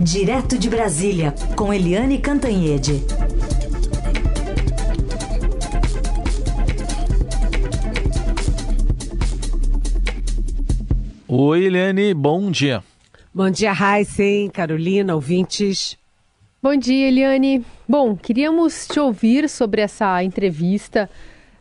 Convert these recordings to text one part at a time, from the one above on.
Direto de Brasília, com Eliane Cantanhede. Oi, Eliane, bom dia. Bom dia, Heisen, Carolina, ouvintes. Bom dia, Eliane. Bom, queríamos te ouvir sobre essa entrevista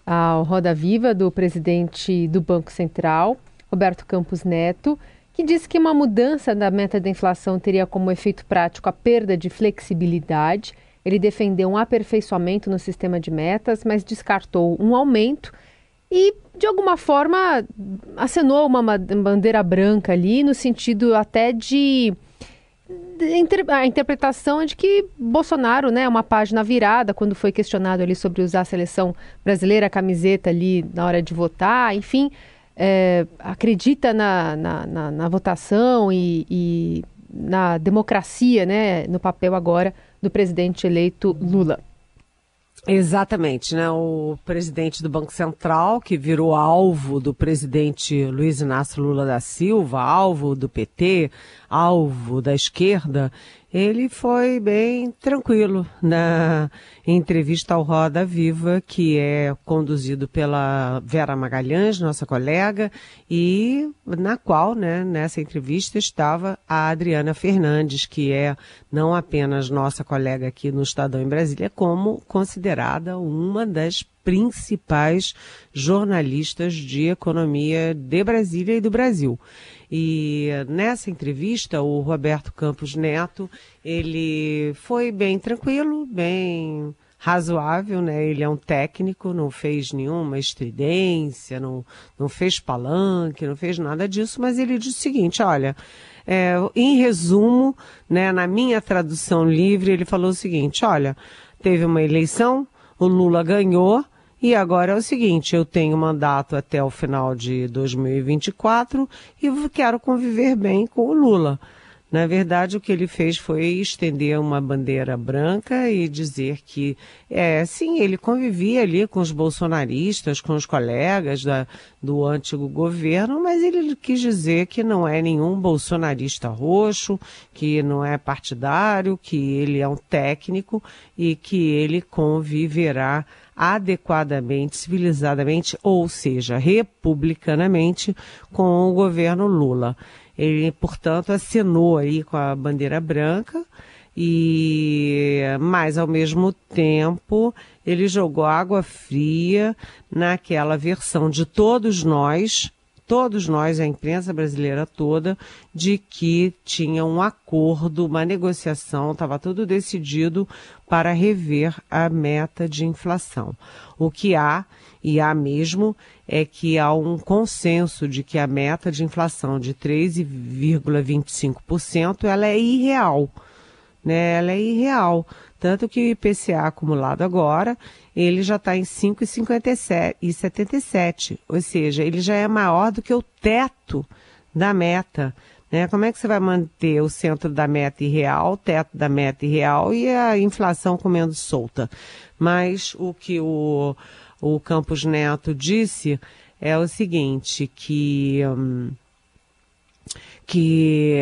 ao Roda Viva do presidente do Banco Central, Roberto Campos Neto, que disse que uma mudança da meta da inflação teria como efeito prático a perda de flexibilidade. Ele defendeu um aperfeiçoamento no sistema de metas, mas descartou um aumento e, de alguma forma, acenou uma bandeira branca ali, no sentido até de a interpretação é de que Bolsonaro, né, uma página virada quando foi questionado ali sobre usar a seleção brasileira, a camiseta ali na hora de votar, enfim, é, acredita na, na, na, na votação e, e, na democracia, né, no papel agora do presidente eleito Lula. Exatamente, né? O presidente do Banco Central, que virou alvo do presidente Luiz Inácio Lula da Silva, alvo do PT, alvo da esquerda, ele foi bem tranquilo na entrevista ao Roda Viva, que é conduzido pela Vera Magalhães, nossa colega, e na qual, né, nessa entrevista estava a Adriana Fernandes, que é não apenas nossa colega aqui no Estadão em Brasília, como considerada uma das principais jornalistas de economia de Brasília e do Brasil. E nessa entrevista, o Roberto Campos Neto, ele foi bem tranquilo, bem razoável, né? Ele é um técnico, não fez nenhuma estridência, não, não fez palanque, não fez nada disso, mas ele disse o seguinte, olha, é, em resumo, né, na minha tradução livre, ele falou o seguinte, olha, teve uma eleição, o Lula ganhou, e agora é o seguinte, eu tenho mandato até o final de 2024 e quero conviver bem com o Lula. Na verdade, o que ele fez foi estender uma bandeira branca e dizer que, é, sim, ele convivia ali com os bolsonaristas, com os colegas da, do antigo governo, mas ele quis dizer que não é nenhum bolsonarista roxo, que não é partidário, que ele é um técnico e que ele conviverá adequadamente, civilizadamente, ou seja, republicanamente, com o governo Lula. Ele, portanto, assinou aí com a bandeira branca e, mas ao mesmo tempo, ele jogou água fria naquela versão de todos nós todos nós, a imprensa brasileira toda, de que tinha um acordo, uma negociação, estava tudo decidido para rever a meta de inflação. O que há, e há mesmo, é que há um consenso de que a meta de inflação de 3,25% ela é irreal. Né? Ela é irreal. Tanto que o IPCA acumulado agora ele já está em 5,77, ou seja, ele já é maior do que o teto da meta. Né? Como é que você vai manter o centro da meta irreal, o teto da meta irreal e a inflação comendo solta? Mas o que o, o Campos Neto disse é o seguinte, que... Hum, que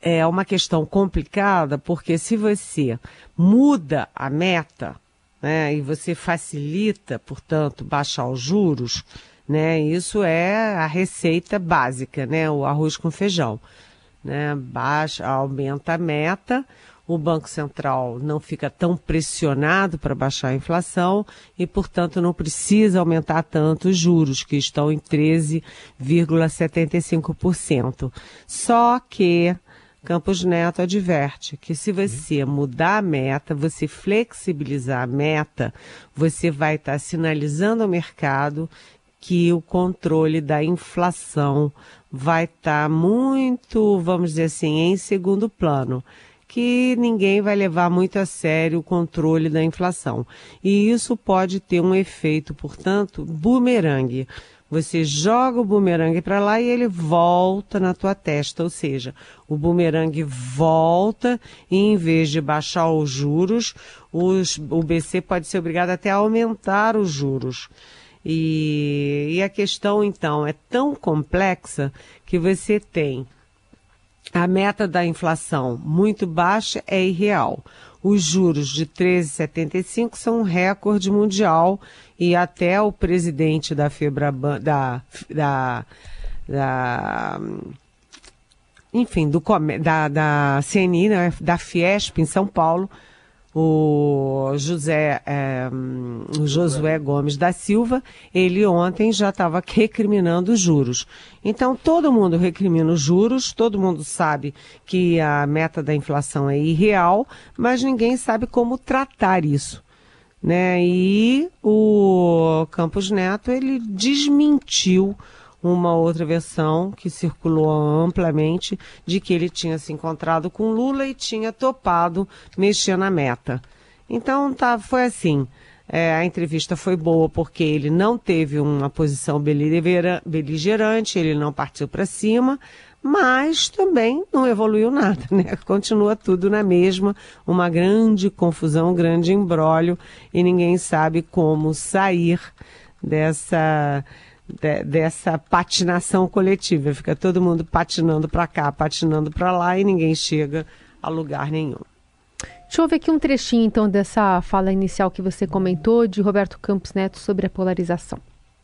é uma questão complicada, porque se você muda a meta, né, e você facilita, portanto, baixar os juros, né, isso é a receita básica, né, o arroz com feijão. Né, baixa, aumenta a meta, o Banco Central não fica tão pressionado para baixar a inflação e, portanto, não precisa aumentar tanto os juros, que estão em 13,75%. Só que Campos Neto adverte que se você mudar a meta, você flexibilizar a meta, você vai estar sinalizando ao mercado que o controle da inflação vai estar muito, vamos dizer assim, em segundo plano que ninguém vai levar muito a sério o controle da inflação. E isso pode ter um efeito, portanto, bumerangue. Você joga o bumerangue para lá e ele volta na tua testa, ou seja, o bumerangue volta e em vez de baixar os juros, os, o BC pode ser obrigado até a aumentar os juros. E, e a questão então é tão complexa que você tem a meta da inflação muito baixa é irreal. Os juros de 13,75 são um recorde mundial e até o presidente da Febraban, da, da, da enfim, do, da, da CNI, né, da Fiesp em São Paulo, o José, é, o Josué Gomes da Silva, ele ontem já estava recriminando os juros. Então todo mundo recrimina os juros, todo mundo sabe que a meta da inflação é irreal, mas ninguém sabe como tratar isso. Né? E o Campos Neto, ele desmentiu uma outra versão que circulou amplamente de que ele tinha se encontrado com Lula e tinha topado mexer na meta. Então tá, foi assim. É, a entrevista foi boa porque ele não teve uma posição beligerante, ele não partiu para cima, mas também não evoluiu nada, né? Continua tudo na mesma, uma grande confusão, um grande embrólio e ninguém sabe como sair dessa de, dessa patinação coletiva. Fica todo mundo patinando para cá, patinando para lá e ninguém chega a lugar nenhum. Deixa eu ver aqui um trechinho então dessa fala inicial que você comentou de Roberto Campos Neto sobre a polarização.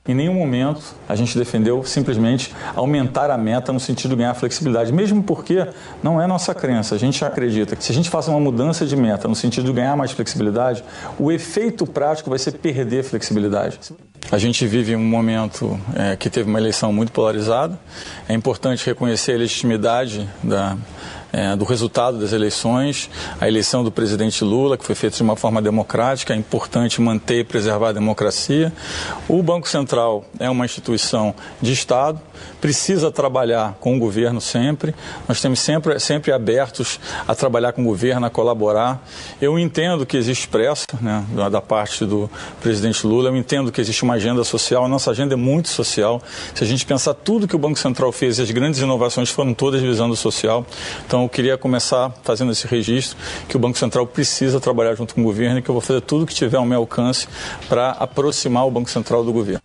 Em nenhum momento a gente defendeu simplesmente aumentar a meta no sentido de ganhar flexibilidade, mesmo porque não é nossa crença. A gente acredita que se a gente faça uma mudança de meta no sentido de ganhar mais flexibilidade, o efeito prático vai ser perder flexibilidade. A gente vive um momento é, que teve uma eleição muito polarizada. É importante reconhecer a legitimidade da é, do resultado das eleições, a eleição do presidente Lula, que foi feita de uma forma democrática, é importante manter e preservar a democracia. O Banco Central é uma instituição de Estado, precisa trabalhar com o governo sempre. Nós temos sempre, sempre abertos a trabalhar com o governo, a colaborar. Eu entendo que existe pressa né, da parte do presidente Lula, eu entendo que existe uma agenda social, a nossa agenda é muito social. Se a gente pensar tudo que o Banco Central fez, as grandes inovações foram todas visando o social. Então, eu queria começar fazendo esse registro que o Banco Central precisa trabalhar junto com o governo e que eu vou fazer tudo que tiver ao meu alcance para aproximar o Banco Central do governo.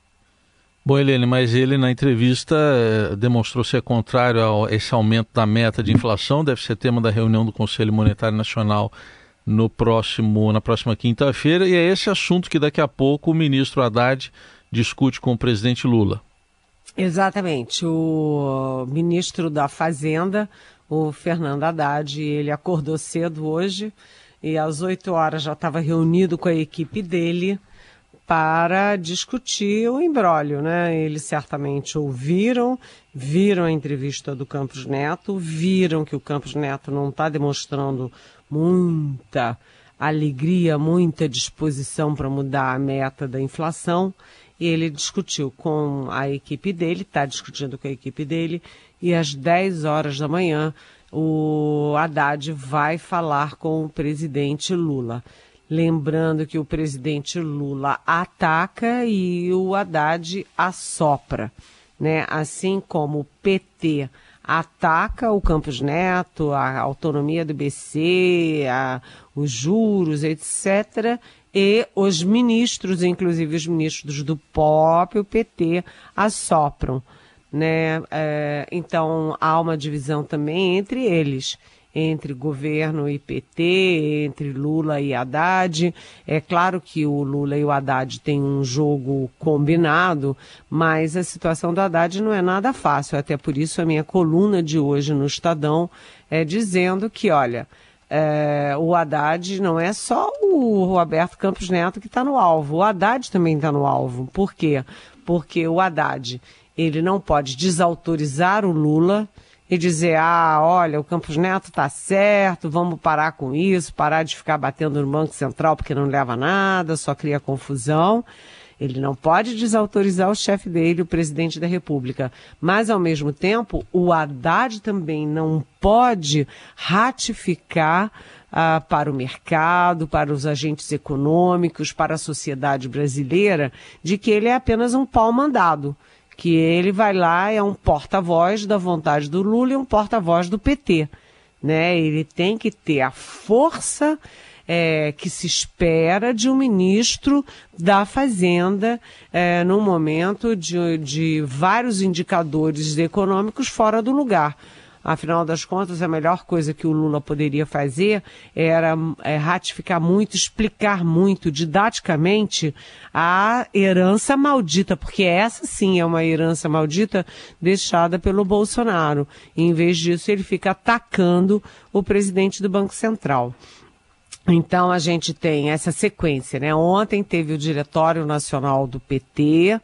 Bom, Helene, mas ele na entrevista eh, demonstrou ser contrário a esse aumento da meta de inflação, deve ser tema da reunião do Conselho Monetário Nacional no próximo, na próxima quinta-feira, e é esse assunto que daqui a pouco o ministro Haddad discute com o presidente Lula. Exatamente. O ministro da Fazenda, o Fernando Haddad, ele acordou cedo hoje e às 8 horas já estava reunido com a equipe dele para discutir o embrólio, né? Eles certamente ouviram, viram a entrevista do Campos Neto, viram que o Campos Neto não está demonstrando muita alegria, muita disposição para mudar a meta da inflação. Ele discutiu com a equipe dele, está discutindo com a equipe dele, e às 10 horas da manhã o Haddad vai falar com o presidente Lula. Lembrando que o presidente Lula ataca e o Haddad assopra, né? Assim como o PT ataca o Campos Neto, a autonomia do BC, a, os juros, etc. E os ministros, inclusive os ministros do POP, o PT, assopram. Né? É, então há uma divisão também entre eles entre governo e PT, entre Lula e Haddad. É claro que o Lula e o Haddad têm um jogo combinado, mas a situação do Haddad não é nada fácil. Até por isso a minha coluna de hoje no Estadão é dizendo que, olha, é, o Haddad não é só o Roberto Campos Neto que está no alvo, o Haddad também está no alvo. Por quê? Porque o Haddad ele não pode desautorizar o Lula e dizer, ah, olha, o Campos Neto está certo, vamos parar com isso, parar de ficar batendo no Banco Central porque não leva nada, só cria confusão. Ele não pode desautorizar o chefe dele, o presidente da República. Mas, ao mesmo tempo, o Haddad também não pode ratificar ah, para o mercado, para os agentes econômicos, para a sociedade brasileira, de que ele é apenas um pau mandado que ele vai lá, é um porta-voz da vontade do Lula e um porta-voz do PT. Né? Ele tem que ter a força é, que se espera de um ministro da Fazenda é, num momento de, de vários indicadores econômicos fora do lugar. Afinal das contas, a melhor coisa que o Lula poderia fazer era é, ratificar muito, explicar muito didaticamente a herança maldita, porque essa sim é uma herança maldita deixada pelo Bolsonaro. E, em vez disso, ele fica atacando o presidente do Banco Central. Então a gente tem essa sequência, né? Ontem teve o Diretório Nacional do PT,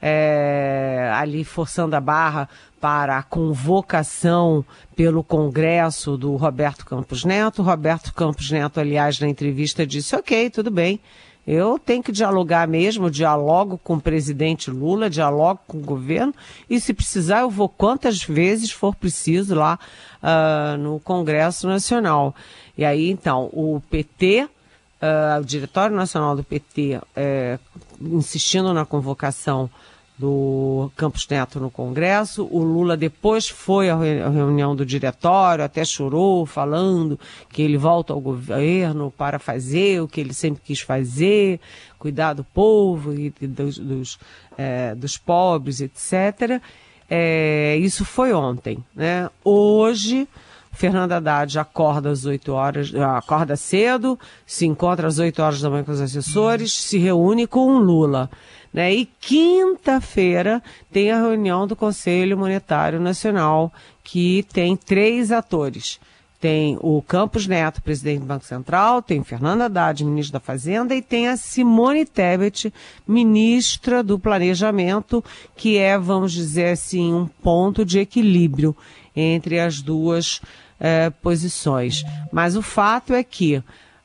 é, ali forçando a barra para a convocação pelo Congresso do Roberto Campos Neto. Roberto Campos Neto, aliás, na entrevista disse: ok, tudo bem. Eu tenho que dialogar mesmo, dialogo com o presidente Lula, dialogo com o governo, e se precisar, eu vou quantas vezes for preciso lá uh, no Congresso Nacional. E aí, então, o PT, uh, ah, o Diretório Nacional do PT, é, insistindo na convocação do Campos Neto no Congresso. O Lula depois foi à reunião do diretório, até chorou, falando que ele volta ao governo para fazer o que ele sempre quis fazer, cuidar do povo e dos, dos, é, dos pobres, etc. É, isso foi ontem. Né? Hoje. Fernanda Haddad acorda às 8 horas, acorda cedo, se encontra às 8 horas da manhã com os assessores, se reúne com o Lula. Né? E quinta-feira tem a reunião do Conselho Monetário Nacional, que tem três atores. Tem o Campos Neto, presidente do Banco Central, tem Fernando Haddad, ministro da Fazenda, e tem a Simone Tebet, ministra do Planejamento, que é, vamos dizer assim, um ponto de equilíbrio entre as duas eh, posições. Mas o fato é que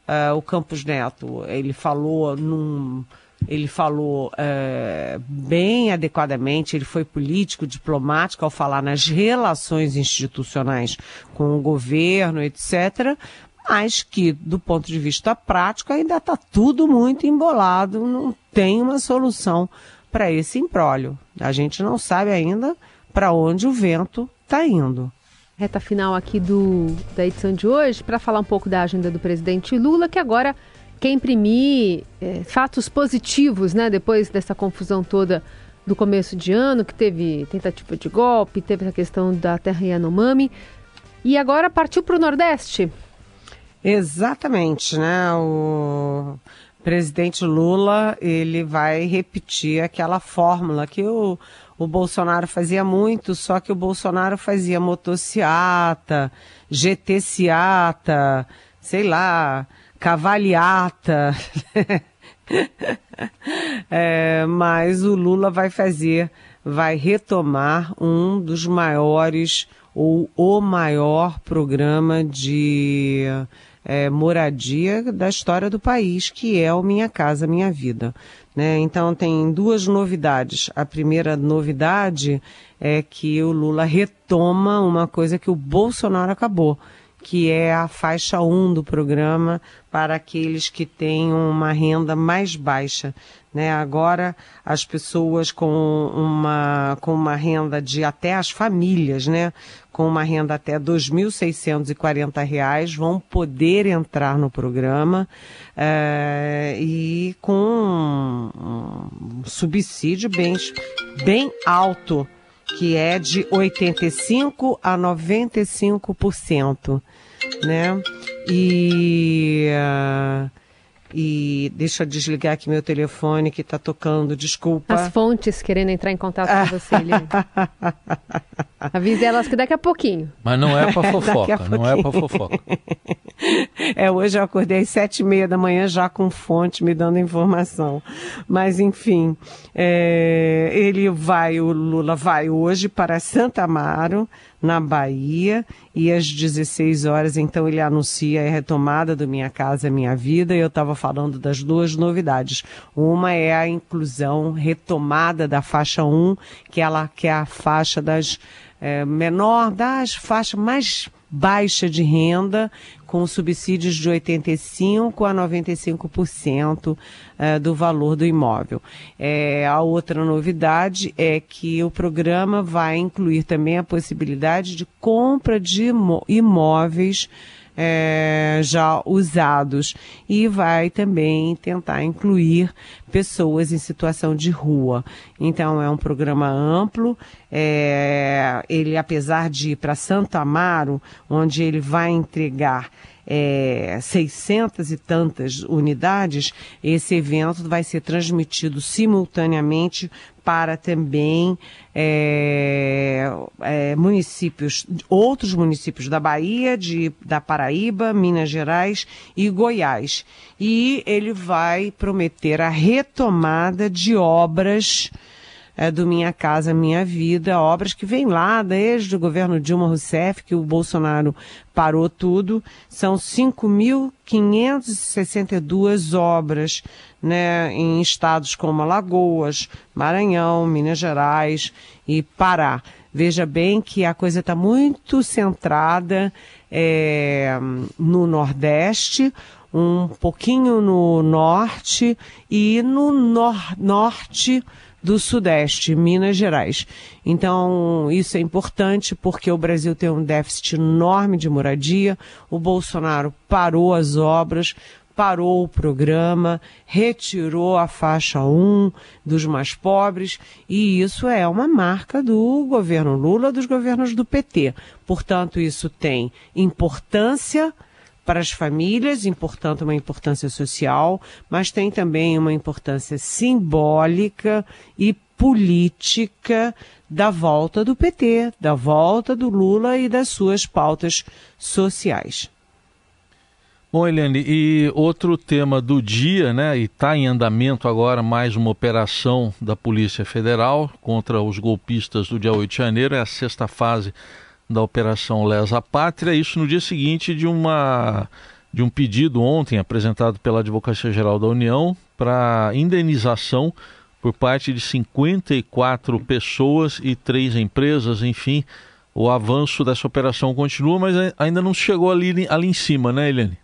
eh, o Campos Neto, ele falou num ele falou é, bem adequadamente, ele foi político, diplomático ao falar nas relações institucionais com o governo, etc., mas que, do ponto de vista prático, ainda está tudo muito embolado, não tem uma solução para esse embrólio. A gente não sabe ainda para onde o vento está indo. Reta final aqui do, da edição de hoje, para falar um pouco da agenda do presidente Lula, que agora quer imprimir é, fatos positivos, né? Depois dessa confusão toda do começo de ano, que teve tentativa de golpe, teve a questão da terra Yanomami. E agora partiu para o Nordeste. Exatamente, né? O presidente Lula, ele vai repetir aquela fórmula que o, o Bolsonaro fazia muito, só que o Bolsonaro fazia motociata, GTciata, sei lá, cavaliata. é, mas o Lula vai fazer, vai retomar um dos maiores ou o maior programa de é, moradia da história do país, que é o Minha Casa Minha Vida. Né? Então tem duas novidades. A primeira novidade é que o Lula retoma uma coisa que o Bolsonaro acabou, que é a faixa 1 do programa para aqueles que têm uma renda mais baixa. Né? Agora, as pessoas com uma, com uma renda de até as famílias, né? com uma renda até R$ 2.640 vão poder entrar no programa é, e com um, subsídio bem, bem alto que é de 85 a 95%, né? E uh, e deixa eu desligar aqui meu telefone que está tocando, desculpa. As fontes querendo entrar em contato com você, Eliane. Avise elas que daqui a pouquinho. Mas não é para fofoca, não é para fofoca. É, hoje eu acordei às sete e meia da manhã já com fonte me dando informação. Mas, enfim, é, ele vai, o Lula vai hoje para Santa Amaro, na Bahia, e às 16 horas, então, ele anuncia a retomada do Minha Casa Minha Vida, e eu estava falando das duas novidades. Uma é a inclusão retomada da faixa 1, que, ela, que é a faixa das é, menor, das faixas mais baixa de renda, com subsídios de 85% a 95% eh, do valor do imóvel. É, a outra novidade é que o programa vai incluir também a possibilidade de compra de imóveis é, já usados e vai também tentar incluir pessoas em situação de rua. Então é um programa amplo. É, ele, apesar de ir para Santo Amaro, onde ele vai entregar é, 600 e tantas unidades, esse evento vai ser transmitido simultaneamente para também é, é, municípios, outros municípios da Bahia, de, da Paraíba, Minas Gerais e Goiás. E ele vai prometer a retomada de obras é, do Minha Casa Minha Vida, obras que vêm lá desde o governo Dilma Rousseff, que o Bolsonaro parou tudo. São 5.562 obras né, em estados como Alagoas, Maranhão, Minas Gerais e Pará. Veja bem que a coisa está muito centrada é, no Nordeste, um pouquinho no Norte e no nor Norte do Sudeste, Minas Gerais. Então, isso é importante porque o Brasil tem um déficit enorme de moradia. O Bolsonaro parou as obras, parou o programa, retirou a faixa 1 dos mais pobres, e isso é uma marca do governo Lula, dos governos do PT. Portanto, isso tem importância para as famílias, portanto, uma importância social, mas tem também uma importância simbólica e política da volta do PT, da volta do Lula e das suas pautas sociais. Bom, Eliane, e outro tema do dia, né? E está em andamento agora mais uma operação da Polícia Federal contra os golpistas do dia 8 de janeiro, é a sexta fase da Operação Lesa Pátria, isso no dia seguinte de, uma, de um pedido ontem apresentado pela Advocacia Geral da União para indenização por parte de 54 pessoas e três empresas, enfim, o avanço dessa operação continua, mas ainda não chegou ali, ali em cima, né, Eliane?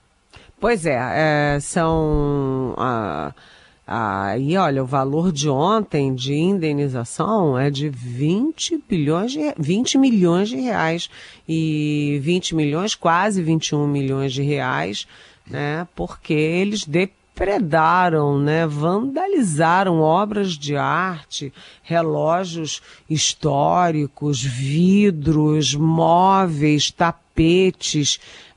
Pois é, é são... Uh Ah, olha, o valor de ontem de indenização é de 20 bilhões de, 20 milhões de reais e 20 milhões, quase 21 milhões de reais, né? Porque eles depredaram, né? Vandalizaram obras de arte, relógios históricos, vidros, móveis, tapetes,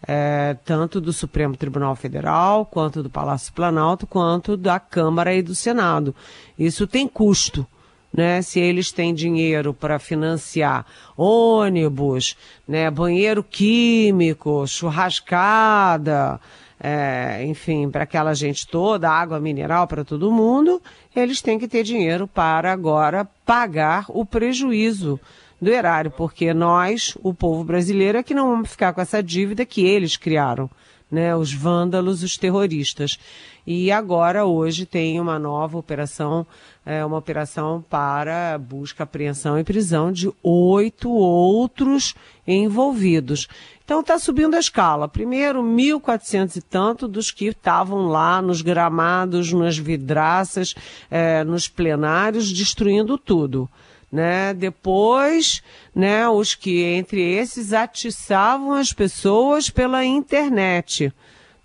é, tanto do Supremo Tribunal Federal, quanto do Palácio Planalto, quanto da Câmara e do Senado. Isso tem custo. Né, se eles têm dinheiro para financiar ônibus, né, banheiro químico, churrascada, é, enfim, para aquela gente toda, água mineral para todo mundo, eles têm que ter dinheiro para agora pagar o prejuízo do erário, porque nós, o povo brasileiro, é que não vamos ficar com essa dívida que eles criaram, né? Os vândalos, os terroristas. E agora, hoje, tem uma nova operação, é, uma operação para busca, apreensão e prisão de oito outros envolvidos. Então está subindo a escala. Primeiro, 1.400 e tanto dos que estavam lá nos gramados, nas vidraças, é, nos plenários, destruindo tudo né? Depois, né, os que entre esses atiçavam as pessoas pela internet,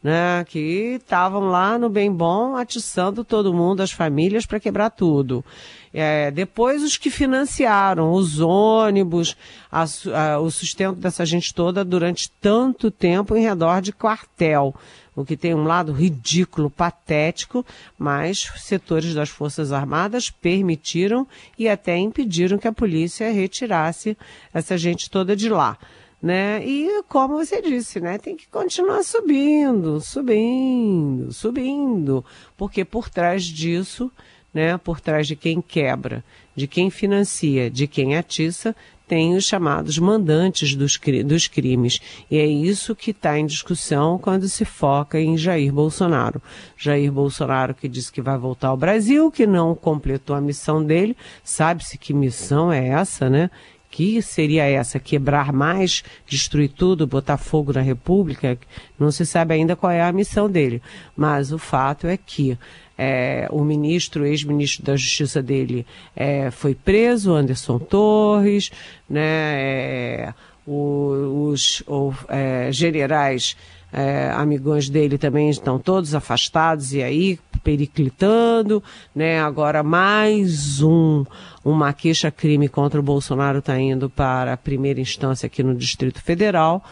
né, que estavam lá no bem bom atiçando todo mundo, as famílias para quebrar tudo. É, depois os que financiaram os ônibus, a, a, o sustento dessa gente toda durante tanto tempo em redor de quartel o que tem um lado ridículo, patético, mas setores das Forças Armadas permitiram e até impediram que a polícia retirasse essa gente toda de lá. Né? E como você disse, né? Tem que continuar subindo, subindo, subindo, porque por trás disso, né? Por trás de quem quebra, de quem financia, de quem atiça, tem os chamados mandantes dos, dos crimes. E é isso que está em discussão quando se foca em Jair Bolsonaro. Jair Bolsonaro que disse que vai voltar ao Brasil, que não completou a missão dele. Sabe-se que missão é essa, né? Que seria essa? Quebrar mais, destruir tudo, botar fogo na República? Não se sabe ainda qual é a missão dele. Mas o fato é que é, o ministro, ex-ministro da Justiça dele, é, foi preso, Anderson Torres, né, é, o, os o, é, generais é, amigões dele também estão todos afastados e aí periclitando, né? Agora mais um uma queixa-crime contra o Bolsonaro está indo para a primeira instância aqui no Distrito Federal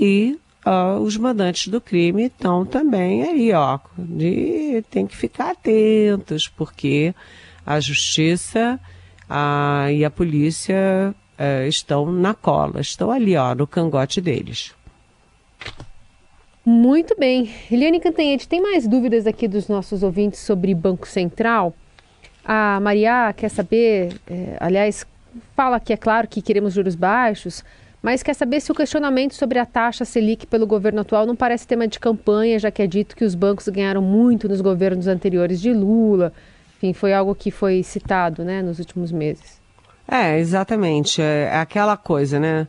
e uh, os mandantes do crime estão também aí, ó, de tem que ficar atentos porque a justiça uh, e a polícia uh, estão na cola, estão ali, ó, no cangote deles. Muito bem. Eliane Cantanhete, tem mais dúvidas aqui dos nossos ouvintes sobre Banco Central? A Maria quer saber, é, aliás, fala que é claro que queremos juros baixos, mas quer saber se o questionamento sobre a taxa Selic pelo governo atual não parece tema de campanha, já que é dito que os bancos ganharam muito nos governos anteriores de Lula. Enfim, foi algo que foi citado né, nos últimos meses. É, exatamente. É aquela coisa, né?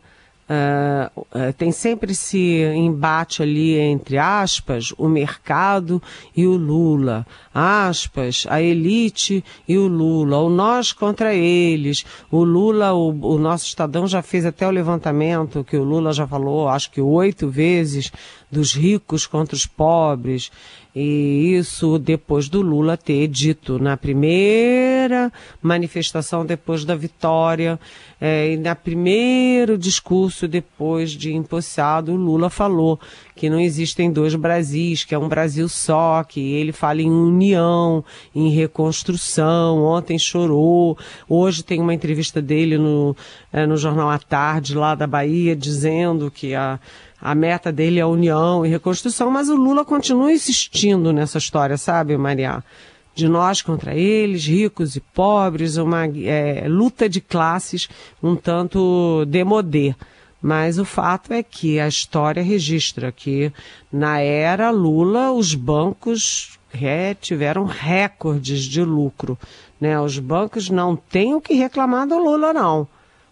Uh, tem sempre esse embate ali entre aspas, o mercado e o Lula, aspas, a elite e o Lula, o nós contra eles. O Lula, o, o nosso Estadão já fez até o levantamento que o Lula já falou, acho que oito vezes, dos ricos contra os pobres. E isso depois do Lula ter dito na primeira manifestação depois da vitória, é, e na primeiro discurso depois de empossado, o Lula falou que não existem dois Brasis, que é um Brasil só, que ele fala em união, em reconstrução. Ontem chorou, hoje tem uma entrevista dele no, é, no Jornal à Tarde, lá da Bahia, dizendo que a a meta dele é a união e reconstrução, mas o Lula continua insistindo nessa história, sabe, Maria? De nós contra eles, ricos e pobres, uma é, luta de classes um tanto demodê. Mas o fato é que a história registra que na era Lula os bancos é, tiveram recordes de lucro. Né? Os bancos não têm o que reclamar do Lula, não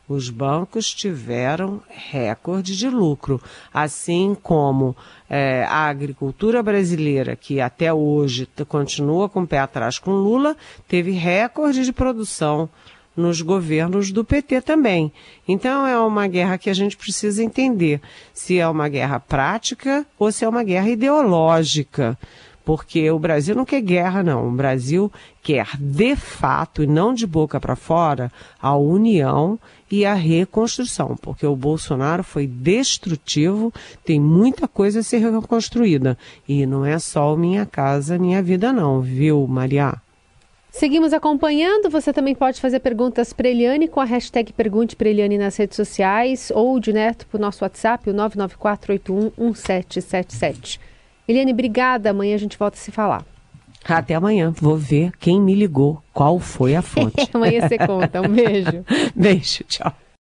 os bancos tiveram recorde de lucro, assim como é, a agricultura brasileira, que até hoje continua com o pé atrás com Lula, teve recorde de produção nos governos do PT também. Então é uma guerra que a gente precisa entender se é uma guerra prática ou se é uma guerra ideológica porque o Brasil não quer guerra, não. O Brasil quer, de fato, e não de boca para fora, a união e a reconstrução, porque o Bolsonaro foi destrutivo, tem muita coisa a ser reconstruída. E não é só Minha Casa Minha Vida, não, viu, Maria? Seguimos acompanhando. Você também pode fazer perguntas para Eliane com a hashtag Pergunte para Eliane nas redes sociais ou direto para o nosso WhatsApp, o 994811777. Eliane, obrigada. Amanhã a gente volta a se falar. Até amanhã. Vou ver quem me ligou, qual foi a fonte. amanhã você conta. Um beijo. beijo, tchau.